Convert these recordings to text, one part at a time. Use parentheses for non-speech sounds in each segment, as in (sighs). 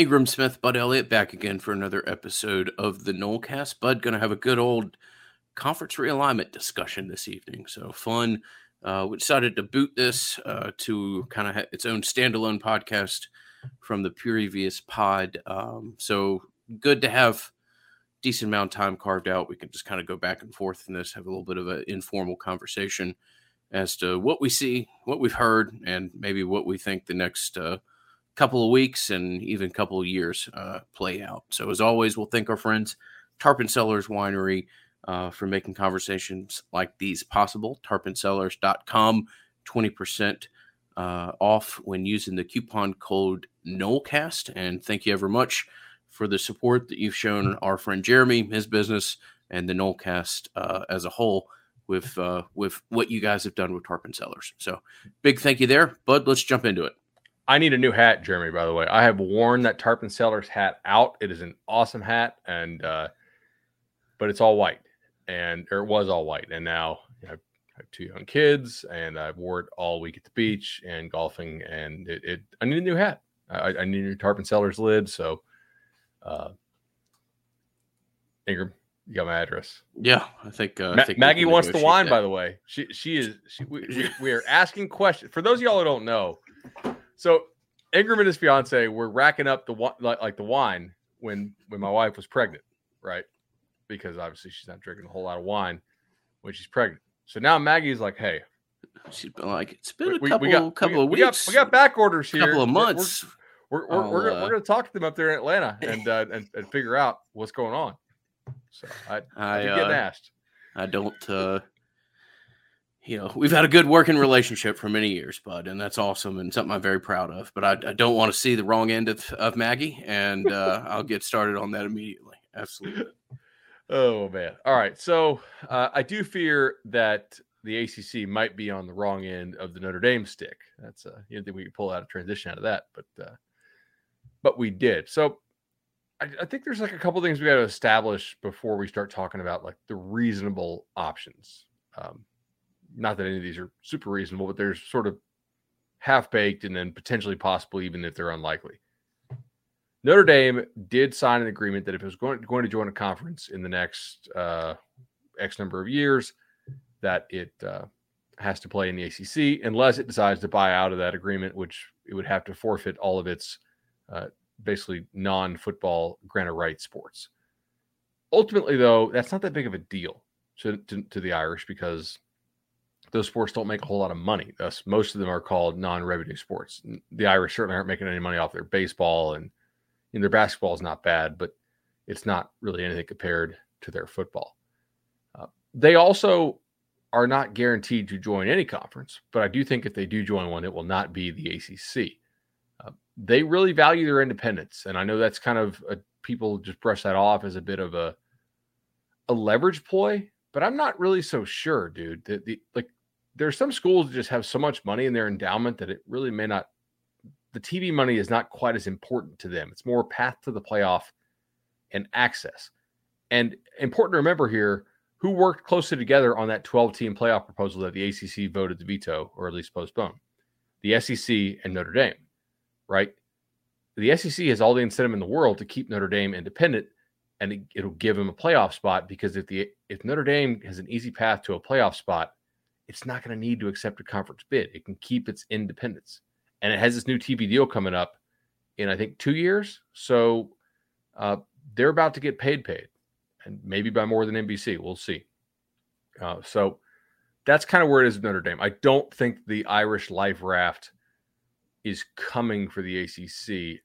Ingram Smith, Bud Elliott back again for another episode of the Nolecast. Bud going to have a good old conference realignment discussion this evening. So fun. Uh, we decided to boot this uh, to kind of ha- its own standalone podcast from the previous pod. Um, so good to have decent amount of time carved out. We can just kind of go back and forth in this, have a little bit of an informal conversation as to what we see, what we've heard, and maybe what we think the next uh, couple of weeks and even couple of years uh, play out. So as always, we'll thank our friends Tarpon Cellars Winery uh, for making conversations like these possible. TarponCellars.com, 20% uh, off when using the coupon code NOLECAST. And thank you ever much for the support that you've shown our friend Jeremy, his business, and the NOLECAST uh, as a whole with uh, with what you guys have done with Tarpon Cellars. So big thank you there. Bud, let's jump into it. I need a new hat, Jeremy, by the way. I have worn that Tarpon Cellars hat out. It is an awesome hat, and uh, but it's all white. And or it was all white. And now you know, I have two young kids, and I've wore it all week at the beach and golfing. And it, it I need a new hat. I, I need a new Tarpon Cellars lid. So uh Ingram, you got my address. Yeah, I think, uh, Ma- I think Maggie wants the wine, that. by the way. She she is she, we, we, we are asking questions. For those of y'all who don't know, so Ingram and his fiance were racking up the like, like the wine when when my wife was pregnant, right? Because obviously she's not drinking a whole lot of wine when she's pregnant. So now Maggie's like, "Hey, She's been like, it's been a we- couple we got couple we, of we got weeks, we got back orders here, couple of We're- we're- months. We're we're, we're, gonna, uh, we're gonna talk to them up there in Atlanta (laughs) and uh, and, and figure out what's going on. So I, I, I uh, asked. I don't, uh, you know, we've had a good working relationship for many years, bud, and that's awesome and something I'm very proud of. But I, I don't want to see the wrong end of, of Maggie, and uh, (laughs) I'll get started on that immediately. Absolutely. Oh man! All right, so uh, I do fear that the ACC might be on the wrong end of the Notre Dame stick. That's uh, you think we could pull out a transition out of that, but uh, but we did. So I, I think there's like a couple things we got to establish before we start talking about like the reasonable options. Um, not that any of these are super reasonable, but they're sort of half baked and then potentially possible even if they're unlikely. Notre Dame did sign an agreement that if it was going, going to join a conference in the next uh, X number of years, that it uh, has to play in the ACC unless it decides to buy out of that agreement, which it would have to forfeit all of its uh, basically non football grant of right sports. Ultimately, though, that's not that big of a deal to, to, to the Irish because those sports don't make a whole lot of money. Thus, most of them are called non revenue sports. The Irish certainly aren't making any money off their baseball and you know, their basketball is not bad, but it's not really anything compared to their football. Uh, they also are not guaranteed to join any conference, but I do think if they do join one, it will not be the ACC. Uh, they really value their independence, and I know that's kind of a, people just brush that off as a bit of a a leverage ploy, but I'm not really so sure, dude. That the like there's some schools that just have so much money in their endowment that it really may not the TV money is not quite as important to them. It's more path to the playoff and access. And important to remember here who worked closely together on that 12 team playoff proposal that the ACC voted to veto or at least postpone the SEC and Notre Dame, right? The SEC has all the incentive in the world to keep Notre Dame independent and it, it'll give them a playoff spot because if the if Notre Dame has an easy path to a playoff spot, it's not going to need to accept a conference bid. It can keep its independence and it has this new TV deal coming up in I think two years. So uh, they're about to get paid, paid, and maybe by more than NBC. We'll see. Uh, so that's kind of where it is with Notre Dame. I don't think the Irish life raft is coming for the ACC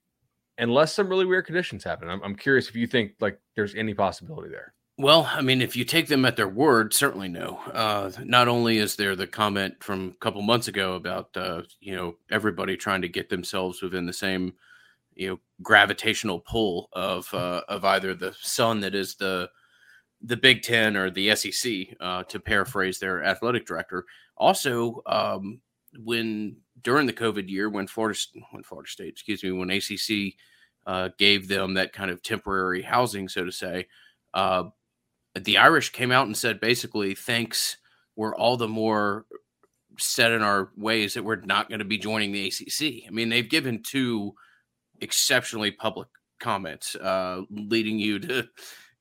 unless some really weird conditions happen. I'm, I'm curious if you think like there's any possibility there. Well, I mean, if you take them at their word, certainly no. Uh, not only is there the comment from a couple months ago about uh, you know everybody trying to get themselves within the same you know gravitational pull of uh, of either the sun that is the the Big Ten or the SEC, uh, to paraphrase their athletic director. Also, um, when during the COVID year, when Florida when Florida State, excuse me, when ACC uh, gave them that kind of temporary housing, so to say. The Irish came out and said basically, thanks, we're all the more set in our ways that we're not going to be joining the ACC. I mean, they've given two exceptionally public comments, uh, leading you to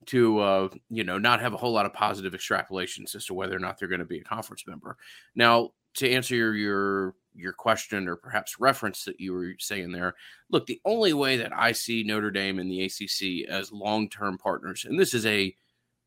to uh, you know not have a whole lot of positive extrapolations as to whether or not they're going to be a conference member. Now, to answer your your your question or perhaps reference that you were saying there, look, the only way that I see Notre Dame and the ACC as long term partners, and this is a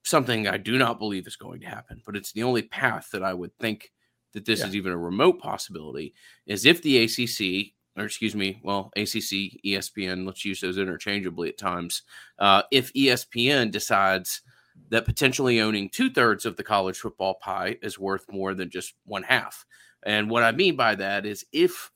something I do not believe is going to happen, but it's the only path that I would think that this yeah. is even a remote possibility, is if the ACC or excuse me, well, ACC, ESPN, let's use those interchangeably at times. Uh, if ESPN decides that potentially owning two thirds of the college football pie is worth more than just one half. And what I mean by that is if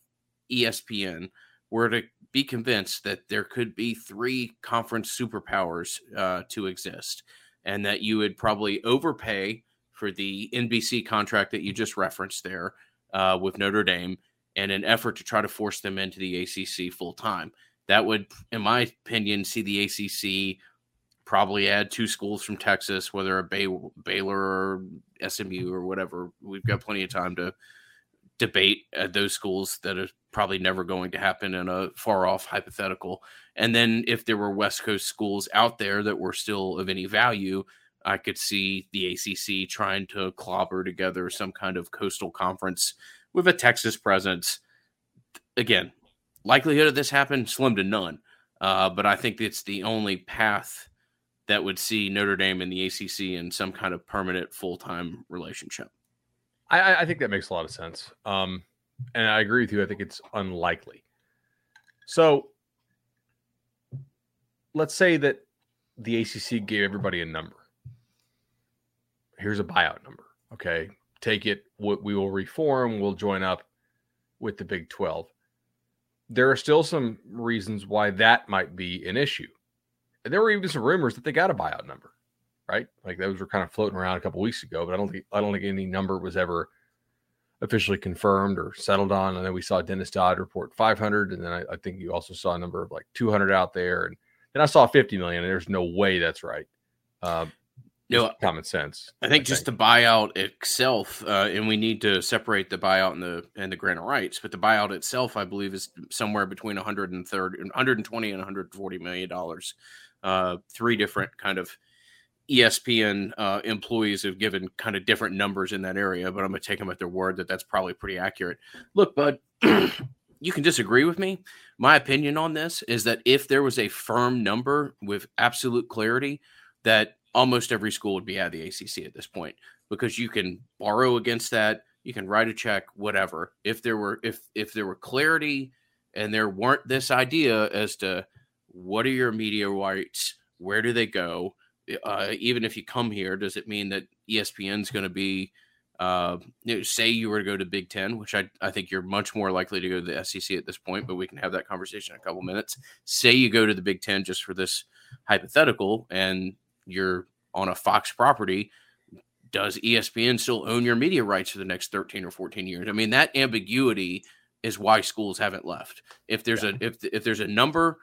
ESPN were to be convinced that there could be three conference superpowers uh, to exist and that you would probably overpay for the NBC contract that you just referenced there uh, with Notre Dame in an effort to try to force them into the ACC full time. That would, in my opinion, see the ACC probably add two schools from Texas, whether a Bay, Baylor or SMU or whatever. We've got plenty of time to debate at those schools that are probably never going to happen in a far off hypothetical. And then if there were West Coast schools out there that were still of any value, I could see the ACC trying to clobber together some kind of coastal conference with a Texas presence. Again, likelihood of this happen slim to none. Uh, but I think it's the only path that would see Notre Dame and the ACC in some kind of permanent full time relationship. I, I, think that makes a lot of sense. Um, and I agree with you. I think it's unlikely. So let's say that the ACC gave everybody a number. Here's a buyout number. Okay take it, we will reform, we'll join up with the Big 12. There are still some reasons why that might be an issue. And there were even some rumors that they got a buyout number, right? Like those were kind of floating around a couple weeks ago, but I don't think I don't think any number was ever officially confirmed or settled on. And then we saw Dennis Dodd report 500, and then I, I think you also saw a number of like 200 out there, and then I saw 50 million, and there's no way that's right. Uh, no common sense. I think I just think. the buyout itself, uh, and we need to separate the buyout and the and the grant of rights. But the buyout itself, I believe, is somewhere between 130, 120 and 140 million dollars. Uh, three different kind of ESPN uh, employees have given kind of different numbers in that area, but I'm going to take them at their word that that's probably pretty accurate. Look, bud, (clears throat) you can disagree with me. My opinion on this is that if there was a firm number with absolute clarity that almost every school would be of the ACC at this point because you can borrow against that, you can write a check, whatever. If there were if if there were clarity and there weren't this idea as to what are your media rights, where do they go, uh, even if you come here, does it mean that ESPN is going to be uh, you know, say you were to go to Big Ten, which I, I think you're much more likely to go to the SEC at this point, but we can have that conversation in a couple minutes. Say you go to the Big Ten just for this hypothetical, and you're on a Fox property, does ESPN still own your media rights for the next 13 or 14 years? I mean, that ambiguity is why schools haven't left. If there's yeah. a if if there's a number,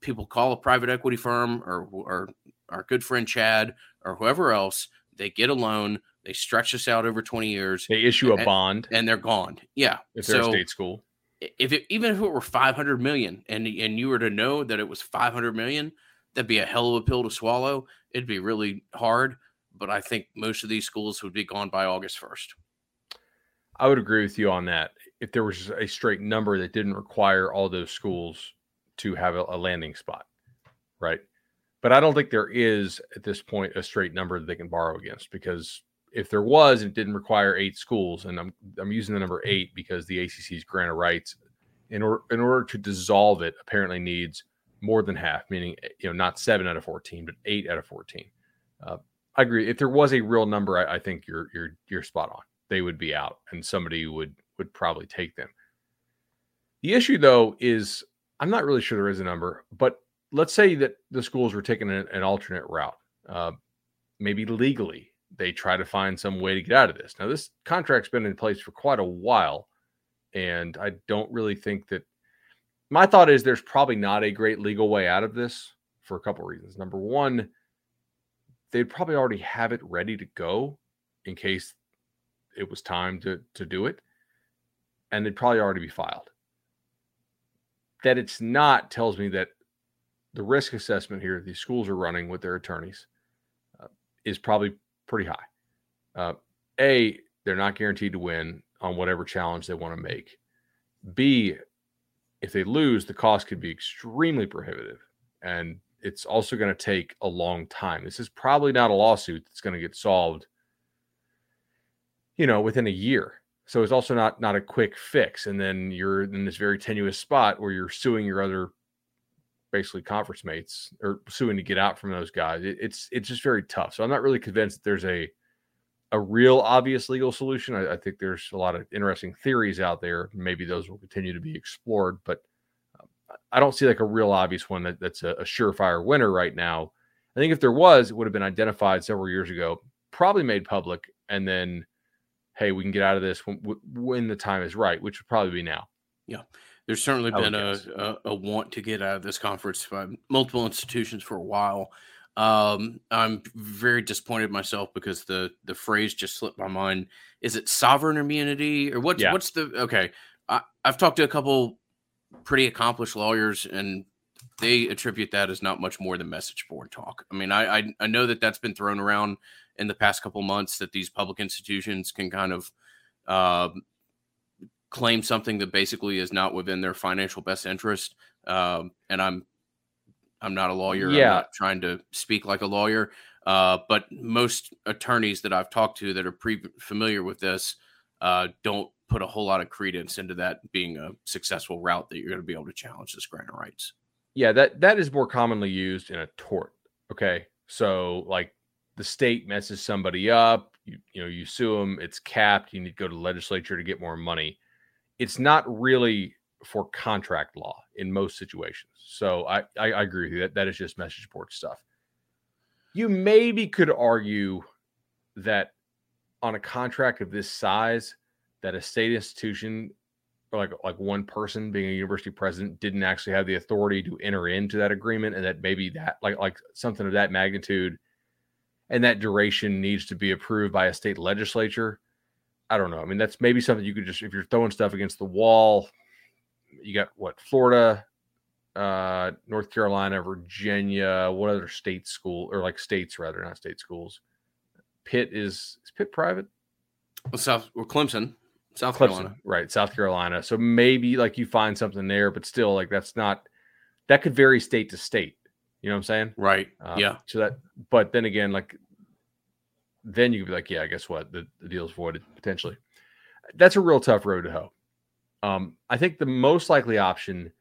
people call a private equity firm or or our good friend Chad or whoever else, they get a loan, they stretch this out over 20 years. They issue and, a bond and they're gone. Yeah. If they're so, a state school. If it, even if it were 500 million and and you were to know that it was 500 million, that'd be a hell of a pill to swallow. It'd be really hard, but I think most of these schools would be gone by August 1st. I would agree with you on that. If there was a straight number that didn't require all those schools to have a, a landing spot, right? But I don't think there is at this point a straight number that they can borrow against because if there was, it didn't require eight schools, and I'm I'm using the number eight because the ACC's grant of rights in order in order to dissolve it apparently needs more than half, meaning eh, you know not seven out of fourteen, but eight out of fourteen. Uh, I agree. If there was a real number, I, I, think you're you're you're spot on. They would be out, and somebody would would probably take them. The issue, though, is I'm not really sure there is a number, but let's say that the schools were taking an, an alternate route. Uh, maybe legally, they try to find some way to get out of this. Now, this contract's been in place for quite a while, and I don't really think that my thought is there's probably not a great legal way out of this for a couple of reasons. Number one, they'd probably already have it ready to go in case it was time to to do it, and they'd probably already be filed. that it's not tells me that the risk assessment here these schools are running with their attorneys uh, is probably pretty high. Uh, a, they're not guaranteed to win on whatever challenge they want to make. B, if they lose, the cost could be extremely prohibitive. And it's also going to take a long time. This is probably not a lawsuit that's going to get solved, you know, within a year. So it's also not not a quick fix. And then you're in this very tenuous spot where you're suing your other basically conference mates or suing to get out from those guys. It, it's it's just very tough. So I'm not really convinced that there's a a real obvious legal solution. I, I, think there's a lot of interesting theories out there. Maybe those will continue to be explored, but um, I don't see like a real obvious one that, that's a, a surefire winner right now. I think if there was, it would have been identified several years ago, probably made public, and then, hey, we can get out of this when, when the time is right, which would probably be now. Yeah. There's certainly been a, a, a, want to get out of this conference by multiple institutions for a while. Um, I'm very disappointed myself because the the phrase just slipped my mind. Is it sovereign immunity or what's yeah. what's the okay? I, I've talked to a couple pretty accomplished lawyers and they attribute that as not much more than message board talk. I mean, I, I, I know that that's been thrown around in the past couple months that these public institutions can kind of uh, claim something that basically is not within their financial best interest. Um, and I'm I'm not a lawyer. Yeah. I'm not trying to speak like a lawyer. Uh, but most attorneys that I've talked to that are pre familiar with this uh, don't put a whole lot of credence into that being a successful route that you're going to be able to challenge this grant of rights. Yeah, that that is more commonly used in a tort. Okay, so like the state messes somebody up, you you know you sue them, it's capped. You need to go to the legislature to get more money. It's not really for contract law in most situations. So I, I, I agree with you that that is just message board stuff. You maybe could argue that on a contract of this size, that a state institution or like like one person being a university president didn't actually have the authority to enter into that agreement and that maybe that like like something of that magnitude and that duration needs to be approved by a state legislature i don't know i mean that's maybe something you could just if you're throwing stuff against the wall you got what Florida, uh, North Carolina, Virginia. What other state school or like states rather, not state schools? Pitt is is Pitt private? Well, South or Clemson, South Clemson, Carolina, right? South Carolina. So maybe like you find something there, but still like that's not that could vary state to state. You know what I'm saying? Right. Um, yeah. So that, but then again, like, then you could be like, yeah, I guess what the, the deal's voided potentially. That's a real tough road to hoe. Um, I think the most likely option,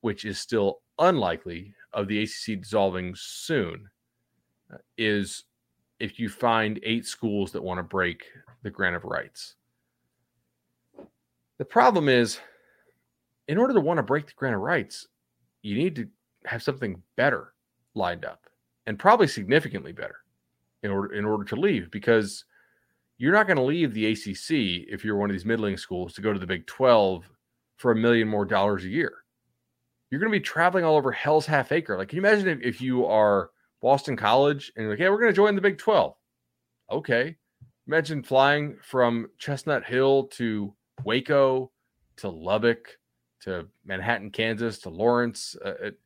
which is still unlikely, of the ACC dissolving soon, uh, is if you find eight schools that want to break the grant of rights. The problem is, in order to want to break the grant of rights, you need to have something better lined up, and probably significantly better, in order in order to leave because you're not going to leave the ACC if you're one of these middling schools to go to the Big 12 for a million more dollars a year. You're going to be traveling all over hell's half acre. Like, can you imagine if, if you are Boston College and you're like, hey, we're going to join the Big 12? Okay. Imagine flying from Chestnut Hill to Waco to Lubbock to Manhattan, Kansas to Lawrence. Uh, it,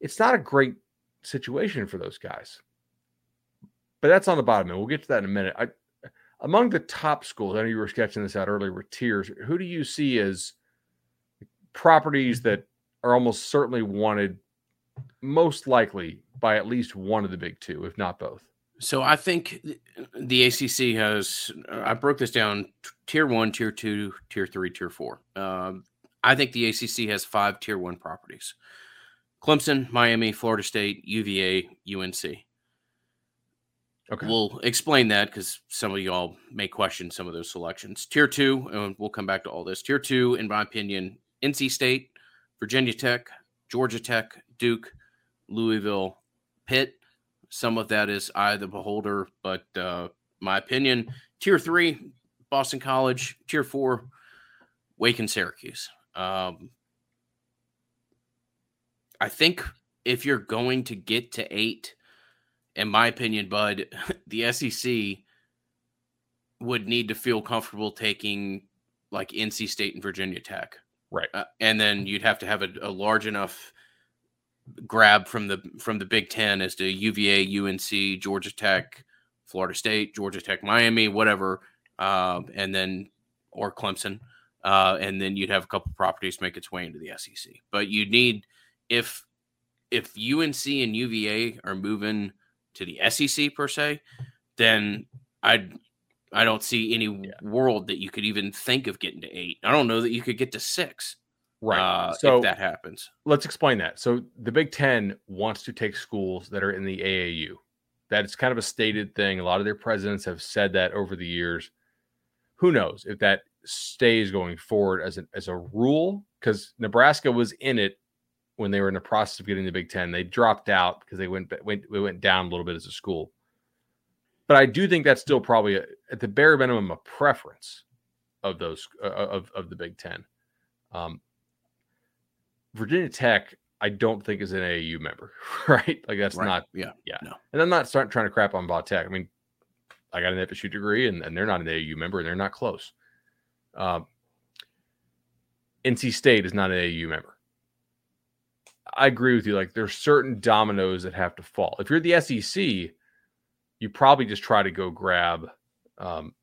it's not a great situation for those guys. But that's on the bottom end. We'll get to that in a minute. I, among the top schools, I know you were sketching this out earlier with tiers. Who do you see as properties that are almost certainly wanted, most likely by at least one of the big two, if not both? So I think the ACC has. I broke this down: tier one, tier two, tier three, tier four. Um, I think the ACC has five tier one properties: Clemson, Miami, Florida State, UVA, UNC. Okay. We'll explain that because some of y'all may question some of those selections. Tier two, and we'll come back to all this. Tier two, in my opinion, NC State, Virginia Tech, Georgia Tech, Duke, Louisville, Pitt. Some of that is eye of the beholder, but uh, my opinion. Tier three, Boston College. Tier four, Wake and Syracuse. Um, I think if you're going to get to eight, in my opinion, Bud, (laughs) the SEC would need to feel comfortable taking like NC State and Virginia Tech Right. Uh, and then you'd have to have a, a, large enough grab from the from the Big Ten as to UVA, UNC, Georgia Tech, Florida State, Georgia Tech, Miami, whatever, uh, and then or Clemson, uh, and then you'd have a couple properties make its way into the SEC. But you'd need if if UNC and UVA are moving to the SEC per se, then I'd I don't see any yeah. world that you could even think of getting to eight. I don't know that you could get to six. Right. Uh, so if that happens, let's explain that. So the Big Ten wants to take schools that are in the AAU. That is kind of a stated thing. A lot of their presidents have said that over the years. Who knows if that stays going forward as a as a rule? Because Nebraska was in it when they were in the process of getting the Big Ten. They dropped out because they went went we went down a little bit as a school. But I do think that's still probably a, at the bare minimum a preference of those uh, of of the Big Ten. Um, Virginia Tech, I don't think is an AAU member, (laughs) right? Like that's right. not yeah yeah. No. And I'm not starting trying to crap on Va Tech. I mean, I got an FSU degree, and, and they're not an AAU member, and they're not close. Um, NC State is not an AAU member. I agree with you. Like there's certain dominoes that have to fall. If you're the SEC, you probably just try to go grab, um,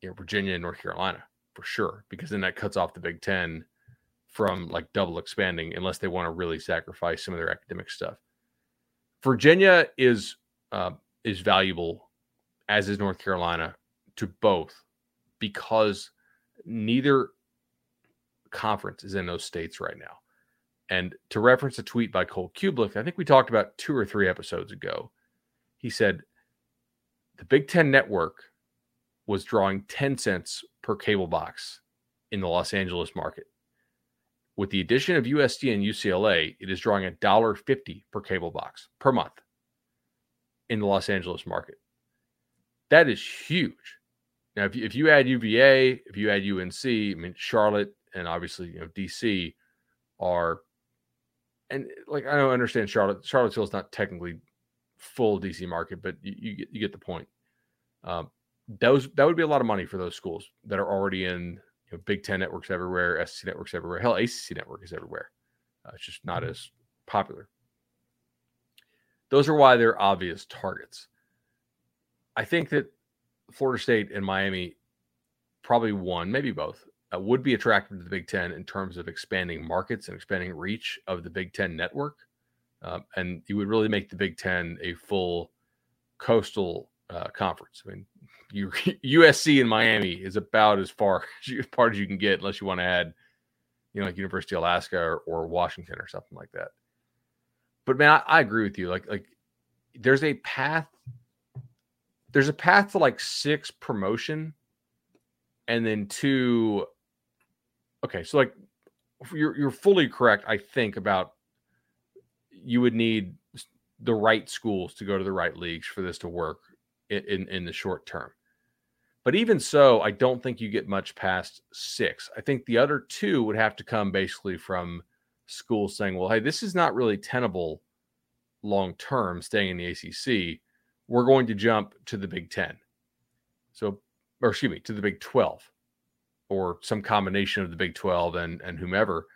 you know, Virginia and North Carolina for sure, because then that cuts off the Big Ten from like double expanding, unless they want to really sacrifice some of their academic stuff. Virginia is uh, is valuable, as is North Carolina, to both, because neither conference is in those states right now. And to reference a tweet by Cole Cubelic, I think we talked about two or three episodes ago. He said the Big Ten network was drawing 10 cents per cable box in the Los Angeles market. With the addition of USC and UCLA, it is drawing $1.50 per cable box per month in the Los Angeles market. That is huge. Now, if you, if you add UVA, if you add UNC, I mean, Charlotte and obviously, you know, DC are and like I don't understand Charlotte. Charlottesville is not technically full DC market, but you, you get you get the point. Um, those that would be a lot of money for those schools that are already in you know, Big Ten networks everywhere, SEC networks everywhere. Hell, ACC network is everywhere. Uh, it's just not mm-hmm. as popular. Those are why they're obvious targets. I think that Florida State and Miami, probably one, maybe both, uh, would be attractive to the Big Ten in terms of expanding markets and expanding reach of the Big Ten network. Uh, and you would really make the Big Ten a full coastal uh, conference. I mean, you, USC (laughs) and (laughs) Miami is about as far (laughs) as far as you can get, unless you want to add, you know, like University of Alaska or, or Washington or something like that. But man, I, I agree with you. Like, like there's a path. There's a path to like six promotion, and then two okay, so like you're you're fully correct. I think about you would need the right schools to go to the right leagues for this to work in, in, in the short term. But even so, I don't think you get much past six. I think the other two would have to come basically from schools saying, well, hey, this is not really tenable long term staying in the ACC. We're going to jump to the Big Ten. So, or excuse me, to the Big 12 or some combination of the Big 12 and and whomever.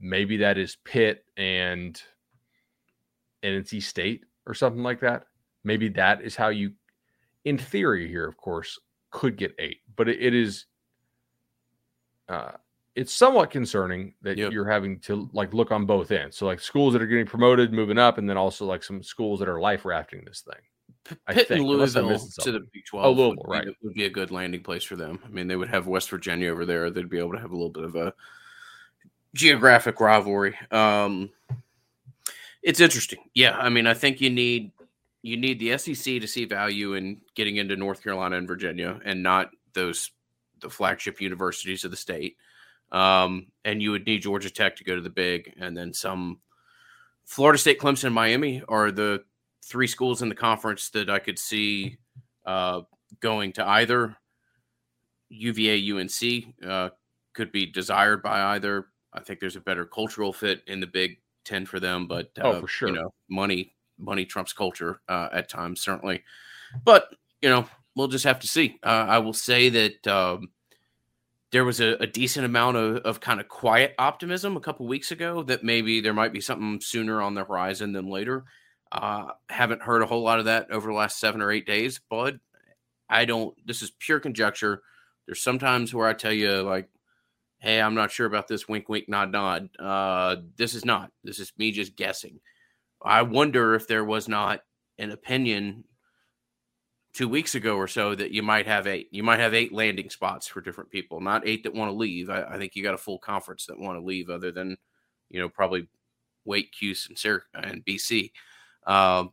Maybe that is Pitt and NC State or something like that. Maybe that is how you, in theory, here, of course, could get eight. But it, it is, uh, it's somewhat concerning that yep. you're having to like look on both ends. So like schools that are getting promoted, moving up, and then also like some schools that are life rafting this thing. Pitt and Louisville to the Big Twelve. Oh, Louisville, would be, right? Would be a good landing place for them. I mean, they would have West Virginia over there. They'd be able to have a little bit of a geographic rivalry. Um, it's interesting. Yeah, I mean, I think you need you need the SEC to see value in getting into North Carolina and Virginia, and not those the flagship universities of the state. Um, and you would need Georgia Tech to go to the big, and then some. Florida State, Clemson, and Miami are the three schools in the conference that I could see uh, going to either. UVA, UNC uh, could be desired by either. I think there's a better cultural fit in the Big Ten for them, but oh, uh, oh, for sure, you know, money money trumps culture uh, at times, certainly. But you know, we'll just have to see. Uh, I will say that um, there was a, a decent amount of, of kind of quiet optimism a couple weeks ago that maybe there might be something sooner on the horizon than later. Uh, haven't heard a whole lot of that over the last seven or eight days, Bud. I don't. This is pure conjecture. There's sometimes where I tell you like, "Hey, I'm not sure about this." Wink, wink, nod, nod. Uh, this is not. This is me just guessing. I wonder if there was not an opinion two weeks ago or so that you might have eight. You might have eight landing spots for different people, not eight that want to leave. I, I think you got a full conference that want to leave, other than you know probably Wake, Cuse, and Sarah and BC. Um,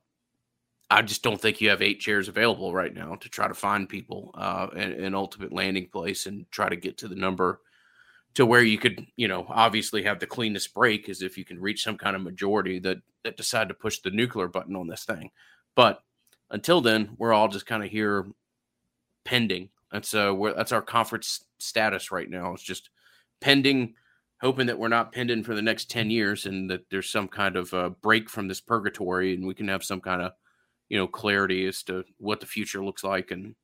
I just don't think you have eight chairs available right now to try to find people uh, an, an ultimate landing place and try to get to the number to where you could, you know, obviously have the cleanest break is if you can reach some kind of majority that that decide to push the nuclear button on this thing. But until then, we're all just kind of here pending. That's uh, that's our conference status right now. It's just pending, hoping that we're not pinned in for the next ten years, and that there's some kind of uh, break from this purgatory, and we can have some kind of, you know, clarity as to what the future looks like, and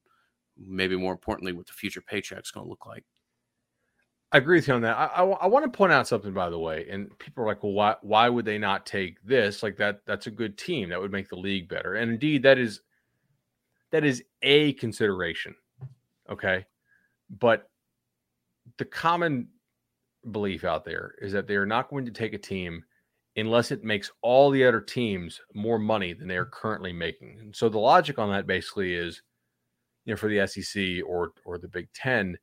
maybe more importantly, what the future paycheck's going to look like. I agree with you on that. I, I, I, want to point out something, by the way, and people are like, "Well, why why would they not take this? Like that that's a good team that would make the league better." And indeed, that is that is a consideration. Okay, but the common belief out there is that they are not going to take a team unless it makes all the other teams more money than they are currently making. And so the logic on that basically is, you know, for the SEC or or the Big Ten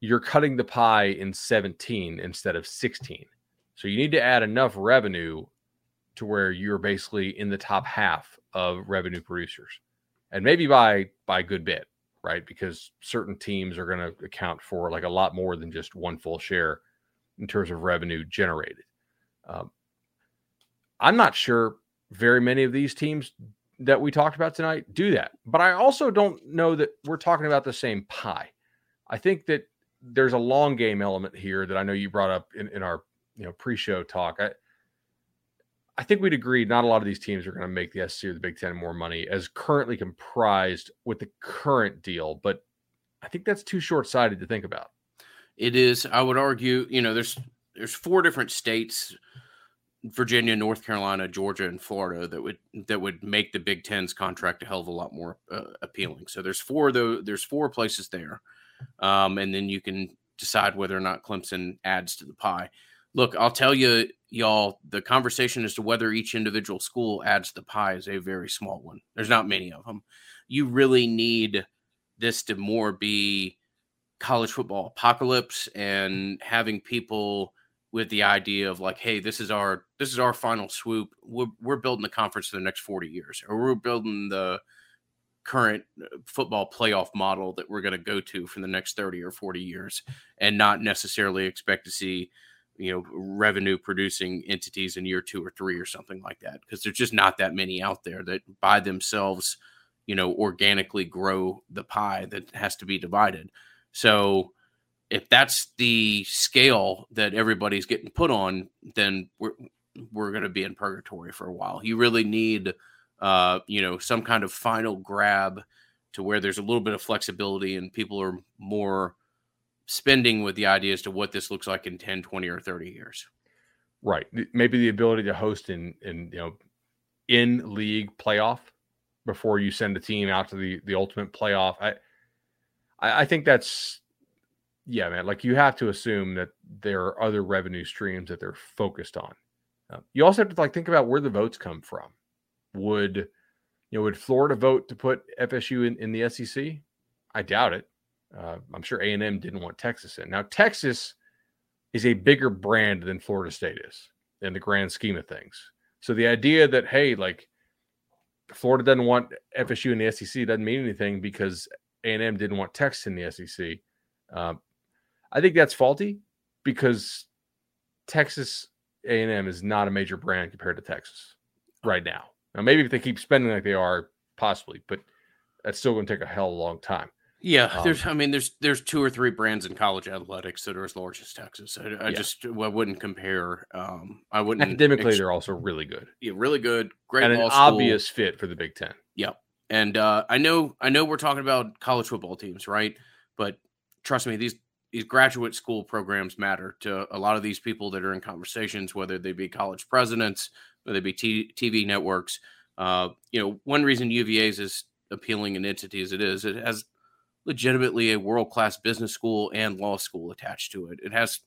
you're cutting the pie in 17 instead of 16. So you need to add enough revenue to where you're basically in the top half of revenue producers. And maybe by by a good bit, right? Because certain teams are going to account for like a lot more than just one full share in terms of revenue generated. Um, I'm not sure very many of these teams that we talked about tonight do that, but I also don't know that we're talking about the same pie. I think that there's a long game element here that I know you brought up in, in our you know pre-show talk. I I think we'd agree not a lot of these teams are going to make the SEC or the Big Ten more money as currently comprised with the current deal, but I think that's too short-sighted to think about. It is. I would argue, you know, there's there's four different states Virginia, North Carolina, Georgia, and Florida that would that would make the Big Ten's contract a hell of a lot more uh, appealing. So there's four though. There's four places there um, and then you can decide whether or not Clemson adds to the pie. Look, I'll tell you, y'all, the conversation as to whether each individual school adds to the pie is a very small one. There's not many of them. You really need this to more be college football apocalypse and having people with the idea of like, hey, this is our this is our final swoop. We're, we're building the conference for the next 40 years, or we're building the current uh, football playoff model that we're going to go to for the next 30 or 40 years and not necessarily expect to see you know revenue producing entities in year 2 or 3 or something like that because there's just not that many out there that by themselves you know organically grow the pie that has to be divided so if that's the scale that everybody's getting put on then we're we're going to be in purgatory for a while you really need uh, you know, some kind of final grab to where there's a little bit of flexibility and people are more spending with the idea as to what this looks like in 10, 20, or 30 years. Right. Maybe the ability to host in in you know in league playoff before you send a team out to the the ultimate playoff. I I, I think that's yeah, man. Like you have to assume that there are other revenue streams that they're focused on. Uh, you also have to like think about where the votes come from would you know would Florida vote to put FSU in, in the SEC? I doubt it. Uh, I'm sure A and M didn't want Texas in. Now Texas is a bigger brand than Florida State is in the grand scheme of things. So the idea that hey, like Florida doesn't want FSU in the SEC doesn't mean anything because A and M didn't want Texas in the SEC. Uh, I think that's faulty because Texas A and M is not a major brand compared to Texas right now. Now, maybe if they keep spending like they are, possibly, but that's still going to take a hell of a long time. Yeah, um, there's. I mean, there's there's two or three brands in college athletics that are as large as Texas. I, I yeah. just I wouldn't compare. Um, I wouldn't academically. Ex- they're also really good. Yeah, really good. Great and an school. obvious fit for the Big Ten. Yep. And uh, I know I know we're talking about college football teams, right? But trust me, these these graduate school programs matter to a lot of these people that are in conversations, whether they be college presidents, whether they be t- TV networks. Uh, you know, one reason UVA is as appealing an entity as it is, it has legitimately a world class business school and law school attached to it. It has,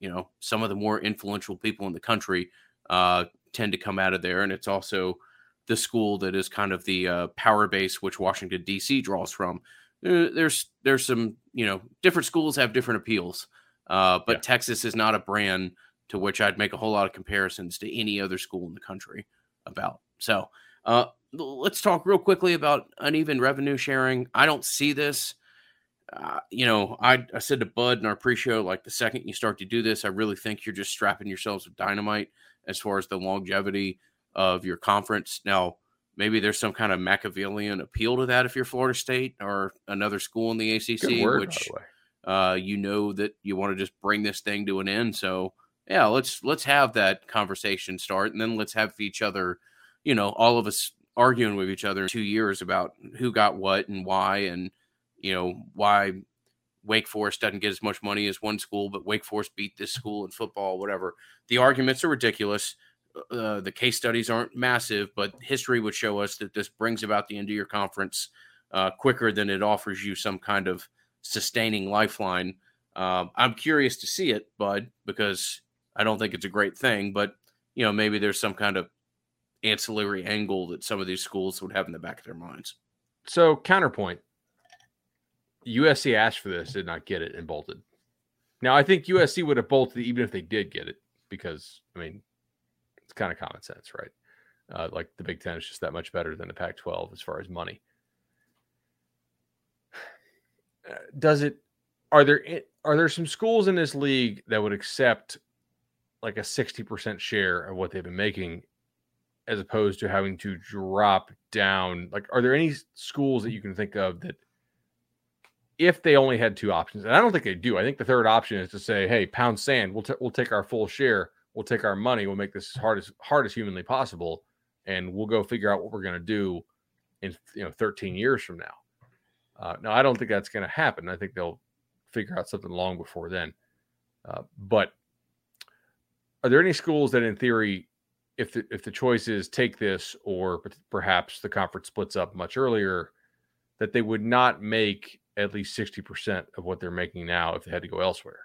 you know, some of the more influential people in the country uh, tend to come out of there, and it's also the school that is kind of the uh, power base which Washington D.C. draws from. There's there's some you know different schools have different appeals, uh, but yeah. Texas is not a brand to which I'd make a whole lot of comparisons to any other school in the country about. So uh, let's talk real quickly about uneven revenue sharing. I don't see this. Uh, you know, I, I said to Bud in our pre-show, like the second you start to do this, I really think you're just strapping yourselves with dynamite as far as the longevity of your conference. Now, maybe there's some kind of Machiavellian appeal to that if you're Florida State or another school in the ACC, word, which uh, you know that you want to just bring this thing to an end. So yeah, let's let's have that conversation start, and then let's have each other, you know, all of us arguing with each other in two years about who got what and why, and you know why Wake Forest doesn't get as much money as one school, but Wake Forest beat this school in football, whatever. The arguments are ridiculous. Uh, the case studies aren't massive, but history would show us that this brings about the end of your conference uh, quicker than it offers you some kind of sustaining lifeline. Um, I'm curious to see it, Bud, because I don't think it's a great thing, but you know maybe there's some kind of ancillary angle that some of these schools would have in the back of their minds. So counterpoint, USC asked for this, did not get it, and bolted. Now I think USC would have bolted even if they did get it, because I mean it's kind of common sense, right? Uh, like the Big Ten is just that much better than the Pac 12 as far as money. Uh, does it, are there, are there some schools in this league that would accept like a 60% share of what they've been making as opposed to having to drop down? Like, are there any schools that you can think of that if they only had two options, and I don't think they do, I think the third option is to say, hey, pound sand, we'll, t- we'll take our full share we'll take our money, we'll make this as hard as hard as humanly possible, and we'll go figure out what we're going to do in you know 13 years from now. Uh, now, I don't think that's going to happen. I think they'll figure out something long before then. Uh, but are there any schools that, in theory, if the, if the choice is take this or perhaps the conference splits up much earlier, that they would not make at least 60% of what they're making now if they had to go elsewhere?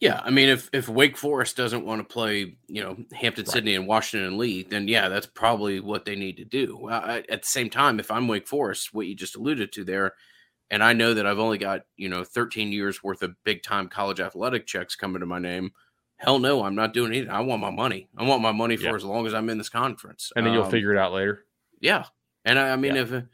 Yeah, I mean, if if Wake Forest doesn't want to play, you know, Hampden-Sydney, and Washington and Lee, then yeah, that's probably what they need to do. I, at the same time, if I'm Wake Forest, what you just alluded to there, and I know that I've only got you know 13 years worth of big time college athletic checks coming to my name. Hell no, I'm not doing it. I want my money. I want my money for yeah. as long as I'm in this conference. And then you'll um, figure it out later. Yeah, and I, I mean, yeah. if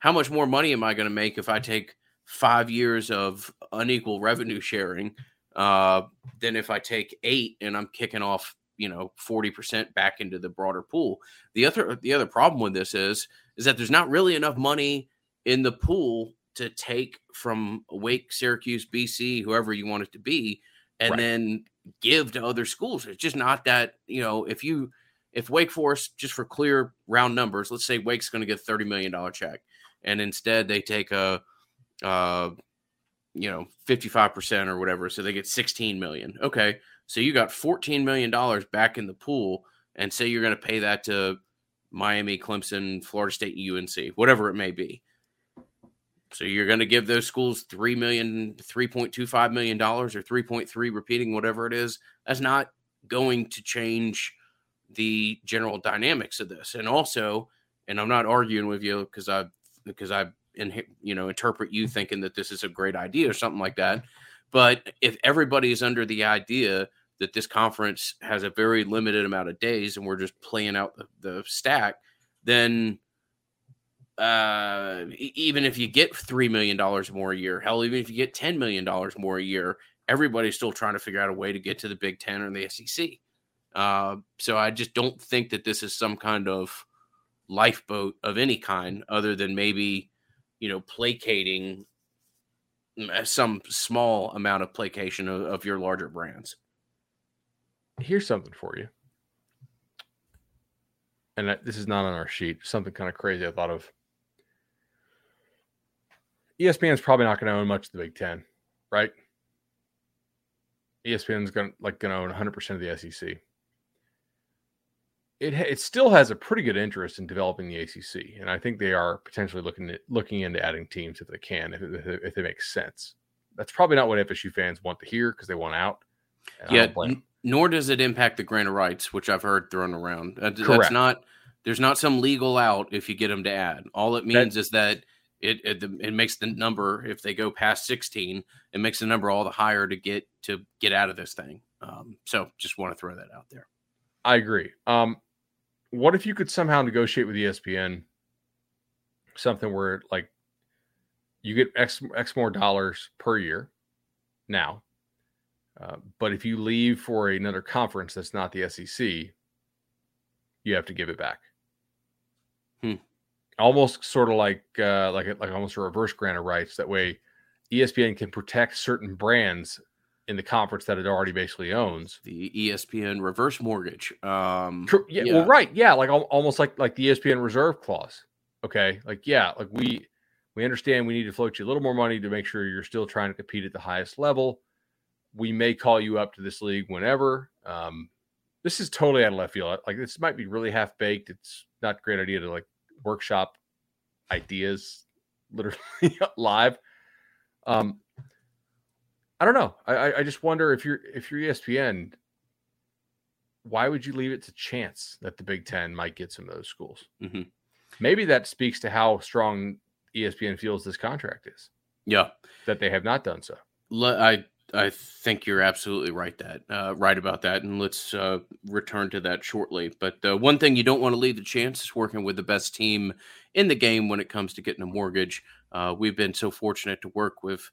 how much more money am I going to make if I take five years of unequal revenue sharing? Uh, than if I take eight and I'm kicking off, you know, 40% back into the broader pool. The other the other problem with this is is that there's not really enough money in the pool to take from Wake, Syracuse, BC, whoever you want it to be, and right. then give to other schools. It's just not that, you know, if you if Wake Forest, just for clear round numbers, let's say Wake's going to get a $30 million check, and instead they take a, uh, you know 55% or whatever so they get 16 million. Okay so you got 14 million dollars back in the pool and say you're going to pay that to miami clemson florida state unc whatever it may be. So you're going to give those schools 3 million 3.25 million dollars or 3.3 repeating whatever it is that's not going to change the general dynamics of this. And also and i'm not arguing with you because i because i and you know interpret you thinking that this is a great idea or something like that. But if everybody is under the idea that this conference has a very limited amount of days and we're just playing out the, the stack then uh, even if you get three million dollars more a year hell even if you get 10 million dollars more a year everybody's still trying to figure out a way to get to the big 10 or the sec uh, so i just don't think that this is some kind of lifeboat of any kind other than maybe you know, placating some small amount of placation of, of your larger brands. Here's something for you. And this is not on our sheet. Something kind of crazy I thought of. ESPN is probably not going to own much of the Big Ten. right? ESPN's going like going to own 100 percent of the SEC. It it still has a pretty good interest in developing the ACC, and I think they are potentially looking at looking into adding teams if they can, if it, if it makes sense. That's probably not what FSU fans want to hear because they want out. Yeah, n- nor does it impact the grant of rights, which I've heard thrown around. That, that's not there's not some legal out if you get them to add. All it means that, is that it, it it makes the number if they go past 16, it makes the number all the higher to get to get out of this thing. Um, so just want to throw that out there. I agree. Um, what if you could somehow negotiate with ESPN something where like you get X X more dollars per year now, uh, but if you leave for another conference that's not the SEC, you have to give it back. Hmm. Almost sort of like uh, like like almost a reverse grant of rights. That way, ESPN can protect certain brands in the conference that it already basically owns. The ESPN reverse mortgage. Um, yeah, yeah, well, right, yeah, like almost like like the ESPN reserve clause. Okay, like yeah, like we we understand we need to float you a little more money to make sure you're still trying to compete at the highest level. We may call you up to this league whenever. Um, this is totally out of left field. Like this might be really half baked. It's not a great idea to like workshop ideas literally (laughs) live. Um, I don't know. I, I just wonder if you're if you're ESPN, why would you leave it to chance that the Big Ten might get some of those schools? Mm-hmm. Maybe that speaks to how strong ESPN feels this contract is. Yeah, that they have not done so. I I think you're absolutely right that uh, right about that, and let's uh, return to that shortly. But uh, one thing you don't want to leave the chance is working with the best team in the game when it comes to getting a mortgage. Uh, we've been so fortunate to work with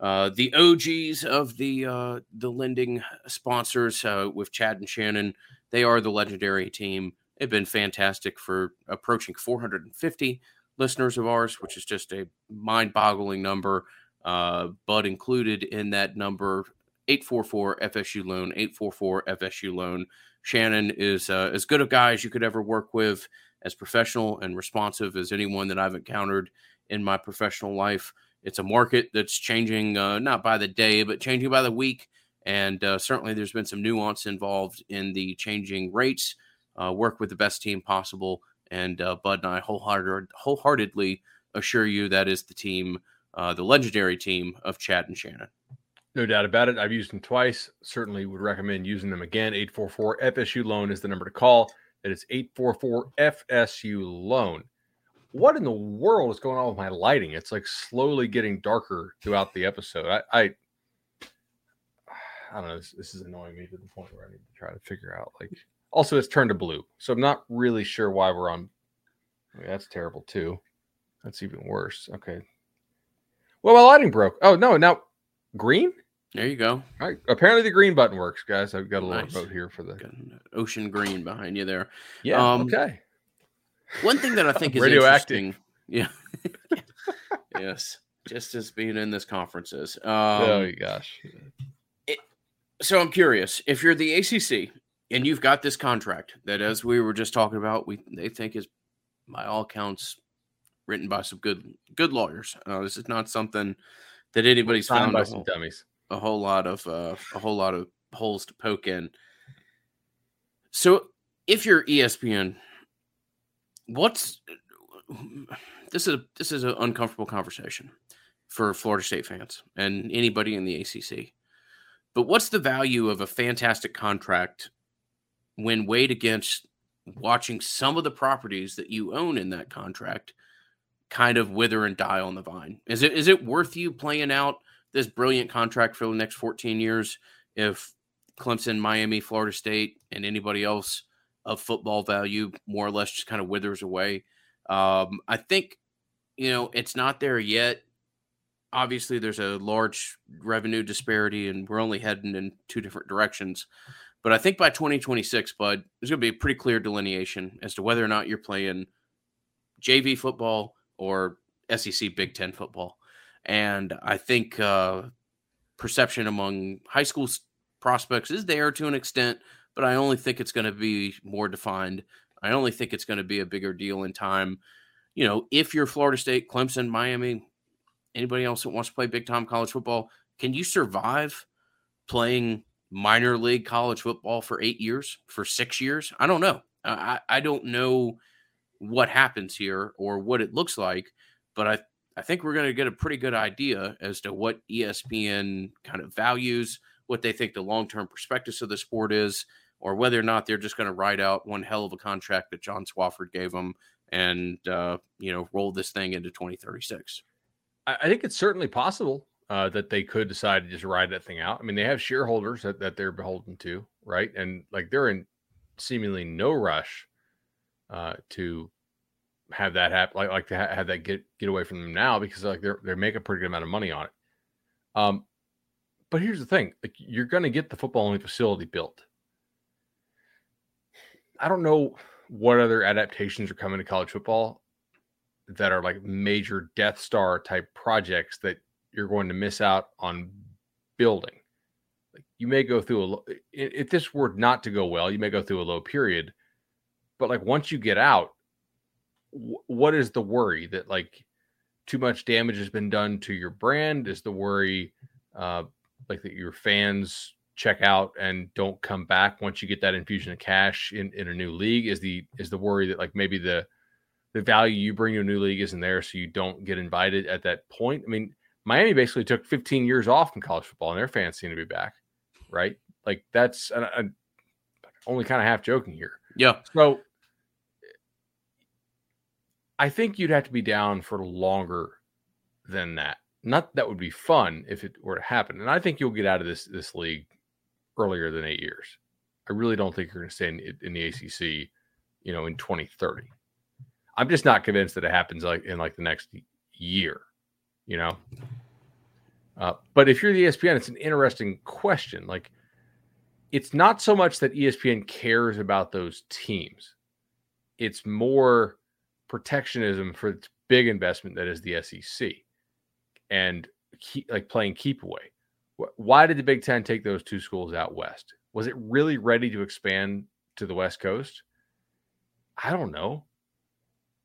uh, the OGs of the uh, the lending sponsors uh, with Chad and Shannon. They are the legendary team. They've been fantastic for approaching 450 listeners of ours, which is just a mind-boggling number. Uh, Bud included in that number 844 FSU loan, 844 FSU loan. Shannon is uh, as good a guy as you could ever work with, as professional and responsive as anyone that I've encountered in my professional life. It's a market that's changing uh, not by the day, but changing by the week. And uh, certainly there's been some nuance involved in the changing rates. Uh, work with the best team possible. And uh, Bud and I wholehearted, wholeheartedly assure you that is the team uh, the legendary team of Chad and Shannon. No doubt about it. I've used them twice. Certainly would recommend using them again. 844 FSU loan is the number to call. That is 844 FSU loan. What in the world is going on with my lighting? It's like slowly getting darker throughout the episode. I, I, (sighs) I don't know. This, this is annoying me to the point where I need to try to figure out. Like, also, it's turned to blue, so I'm not really sure why we're on. I mean, that's terrible too. That's even worse. Okay, well, my lighting broke. Oh no, now green. There you go. All right. Apparently the green button works, guys. I've got a little nice. vote here for the ocean green behind you there. Yeah. Um, okay. One thing that I think is radioactive. Yeah. (laughs) yes. Just as being in this conference is. Um, oh gosh. It, so I'm curious if you're the ACC and you've got this contract that, as we were just talking about, we they think is by all counts written by some good good lawyers. Uh, this is not something that anybody's found by a some whole, dummies. A whole lot of uh, a whole lot of holes to poke in. So, if you're ESPN, what's this is a, this is an uncomfortable conversation for Florida State fans and anybody in the ACC. But what's the value of a fantastic contract when weighed against watching some of the properties that you own in that contract kind of wither and die on the vine? Is it is it worth you playing out this brilliant contract for the next 14 years if Clemson, Miami, Florida State, and anybody else of football value more or less just kind of withers away? Um, I think you know it's not there yet. Obviously, there's a large revenue disparity, and we're only heading in two different directions. But I think by 2026, Bud, there's going to be a pretty clear delineation as to whether or not you're playing JV football or SEC Big Ten football. And I think uh, perception among high school prospects is there to an extent, but I only think it's going to be more defined. I only think it's going to be a bigger deal in time. You know, if you're Florida State, Clemson, Miami, anybody else that wants to play big time college football, can you survive playing minor league college football for eight years, for six years? I don't know. I, I don't know what happens here or what it looks like, but I, I think we're going to get a pretty good idea as to what ESPN kind of values, what they think the long term prospectus of the sport is, or whether or not they're just going to write out one hell of a contract that John Swofford gave them and uh, you know roll this thing into 2036. I think it's certainly possible uh, that they could decide to just ride that thing out. I mean, they have shareholders that, that they're beholden to, right? And like they're in seemingly no rush uh, to have that happen, like like to ha- have that get get away from them now because like they're they make a pretty good amount of money on it. Um, but here's the thing: like you're going to get the football only facility built. I don't know what other adaptations are coming to college football that are like major Death Star type projects that you're going to miss out on building. Like you may go through a if this were not to go well, you may go through a low period, but like once you get out, what is the worry that like too much damage has been done to your brand? Is the worry uh, like that your fans check out and don't come back once you get that infusion of cash in, in a new league? Is the is the worry that like maybe the the value you bring to a new league isn't there, so you don't get invited at that point? I mean, Miami basically took 15 years off from college football, and their fans seem to be back, right? Like that's I'm only kind of half joking here. Yeah. So I think you'd have to be down for longer than that. Not that would be fun if it were to happen. And I think you'll get out of this this league earlier than eight years. I really don't think you're going to stay in, in the ACC, you know, in 2030. I'm just not convinced that it happens like in like the next year, you know. Uh, but if you're the ESPN, it's an interesting question. Like, it's not so much that ESPN cares about those teams; it's more protectionism for its big investment that is the SEC, and keep, like playing keep away. Why did the Big Ten take those two schools out west? Was it really ready to expand to the West Coast? I don't know.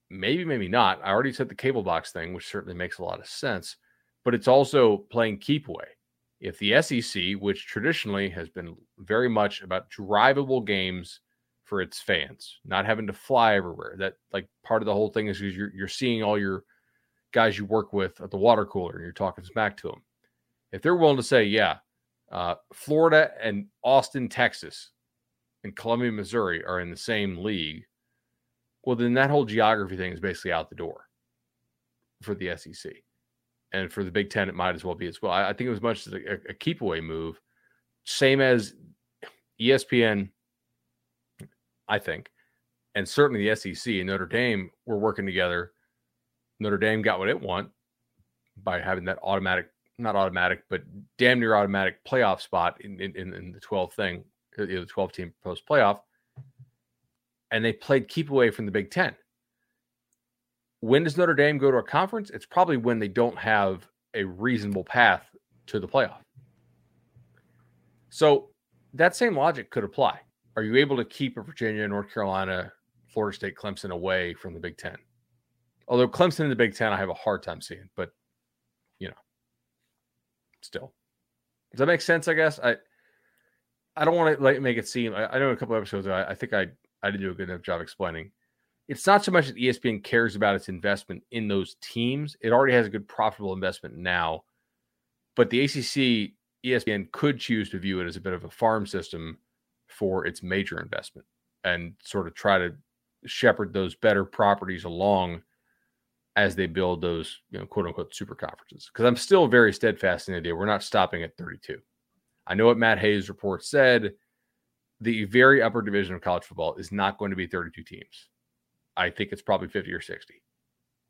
Maybe, maybe not. I already said the cable box thing, which certainly makes a lot of sense, but it's also playing keep away. If the SEC, which traditionally has been very much about drivable games for its fans, not having to fly everywhere, that like part of the whole thing is you're, you're seeing all your guys you work with at the water cooler and you're talking smack to them if they're willing to say, yeah, uh, Florida and Austin, Texas, and Columbia, Missouri are in the same league, well, then that whole geography thing is basically out the door for the SEC. And for the Big Ten, it might as well be as well. I, I think it was much as a, a keep away move, same as ESPN, I think, and certainly the SEC and Notre Dame were working together. Notre Dame got what it want by having that automatic not automatic, but damn near automatic playoff spot in in, in the 12th thing, uh, the 12 team post playoff. And they played keep away from the Big Ten. When does Notre Dame go to a conference? It's probably when they don't have a reasonable path to the playoff. So that same logic could apply. Are you able to keep a Virginia, North Carolina, Florida State, Clemson away from the Big Ten? Although Clemson in the Big Ten, I have a hard time seeing, but still. Does that make sense? I guess I I don't want to like make it seem. I, I know a couple episodes. I, I think I I didn't do a good enough job explaining. It's not so much that ESPN cares about its investment in those teams. It already has a good profitable investment now, but the ACC ESPN could choose to view it as a bit of a farm system for its major investment and sort of try to shepherd those better properties along as they build those, you know, quote unquote super conferences. Because I'm still very steadfast in the idea we're not stopping at 32. I know what Matt Hayes' report said. The very upper division of college football is not going to be 32 teams. I think it's probably 50 or 60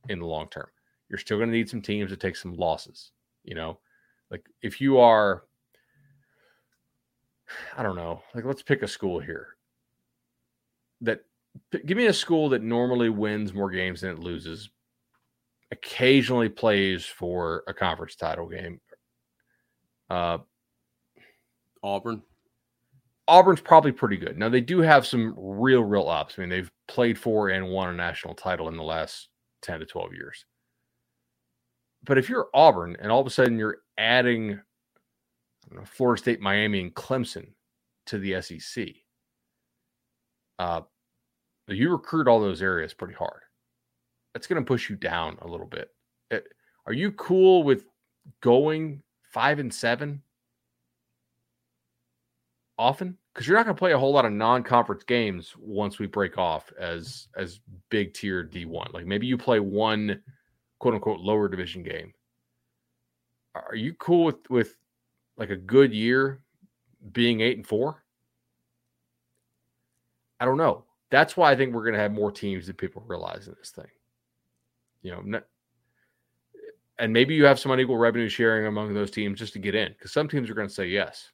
in the long term. You're still going to need some teams to take some losses. You know, like if you are, (sighs) I don't know, like let's pick a school here that give me a school that normally wins more games than it loses, occasionally plays for a conference title game. Uh, Auburn. Auburn's probably pretty good. Now they do have some real, real ups. I mean, they've played for and won a national title in the last 10 to 12 years. But if you're Auburn and all of a sudden you're adding know, Florida State, Miami, and Clemson to the SEC. Uh, you recruit all those areas pretty hard. That's going to push you down a little bit. Eh, are you cool with going five and seven often? Because you're not going to play a whole lot of non-conference games once we break off as as big tier D1. Like maybe you play one quote unquote lower division game. Are you cool with with like a good year being eight and four? I don't know. That's why I think we're going to have more teams than people realize in this thing. You know, and maybe you have some unequal revenue sharing among those teams just to get in because some teams are going to say yes.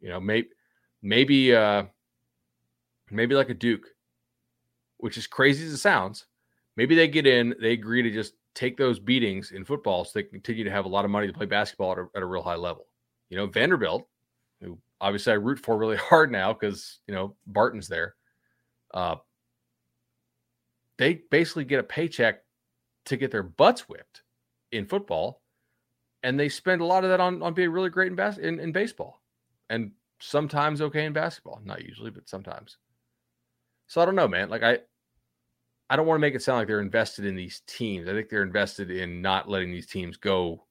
You know, maybe maybe uh maybe like a Duke, which is crazy as it sounds. Maybe they get in, they agree to just take those beatings in football so they continue to have a lot of money to play basketball at a, at a real high level. You know, Vanderbilt, who obviously I root for really (laughs) hard now because you know Barton's there. Uh, they basically get a paycheck to get their butts whipped in football, and they spend a lot of that on on being really great in bas- in, in baseball, and sometimes okay in basketball. Not usually, but sometimes. So I don't know, man. Like I, I don't want to make it sound like they're invested in these teams. I think they're invested in not letting these teams go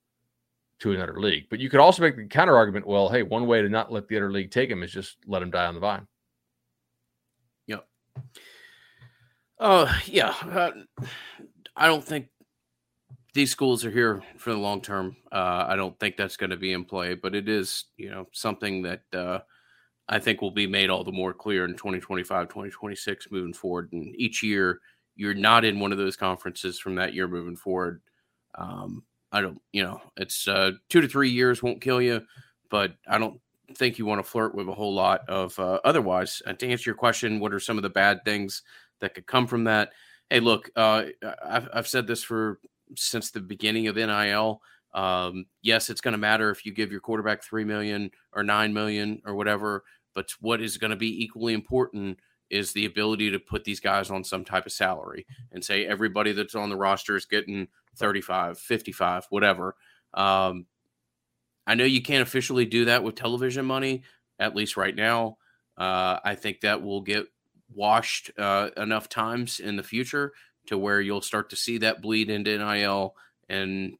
to another league. But you could also make the counter argument. Well, hey, one way to not let the other league take them is just let them die on the vine. Yep. Uh, yeah. Uh, I don't think these schools are here for the long term. Uh, I don't think that's going to be in play, but it is, you know, something that uh, I think will be made all the more clear in 2025, 2026 moving forward. And each year, you're not in one of those conferences from that year moving forward. Um, I don't, you know, it's uh, two to three years won't kill you, but I don't think you want to flirt with a whole lot of uh, otherwise. To answer your question, what are some of the bad things that could come from that? Hey, look, uh, I've, I've said this for since the beginning of NIL. Um, yes, it's going to matter if you give your quarterback three million or nine million or whatever. But what is going to be equally important is the ability to put these guys on some type of salary and say everybody that's on the roster is getting 35, 55, whatever. Um, I know you can't officially do that with television money, at least right now. Uh, I think that will get washed uh, enough times in the future to where you'll start to see that bleed into NIL and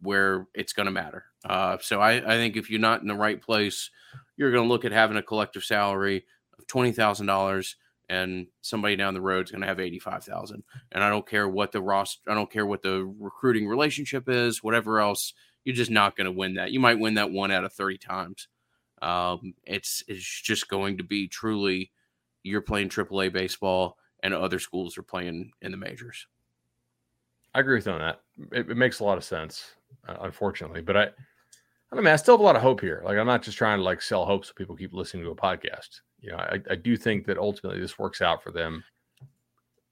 where it's going to matter. Uh, so I, I, think if you're not in the right place, you're going to look at having a collective salary of twenty thousand dollars, and somebody down the road is going to have eighty five thousand. And I don't care what the roster, I don't care what the recruiting relationship is, whatever else. You're just not going to win that. You might win that one out of thirty times. Um, it's it's just going to be truly you're playing AAA baseball and other schools are playing in the majors. I agree with you on that. It, it makes a lot of sense, uh, unfortunately. But I, I don't know, I still have a lot of hope here. Like I'm not just trying to like sell hope so people keep listening to a podcast. You know, I, I do think that ultimately this works out for them.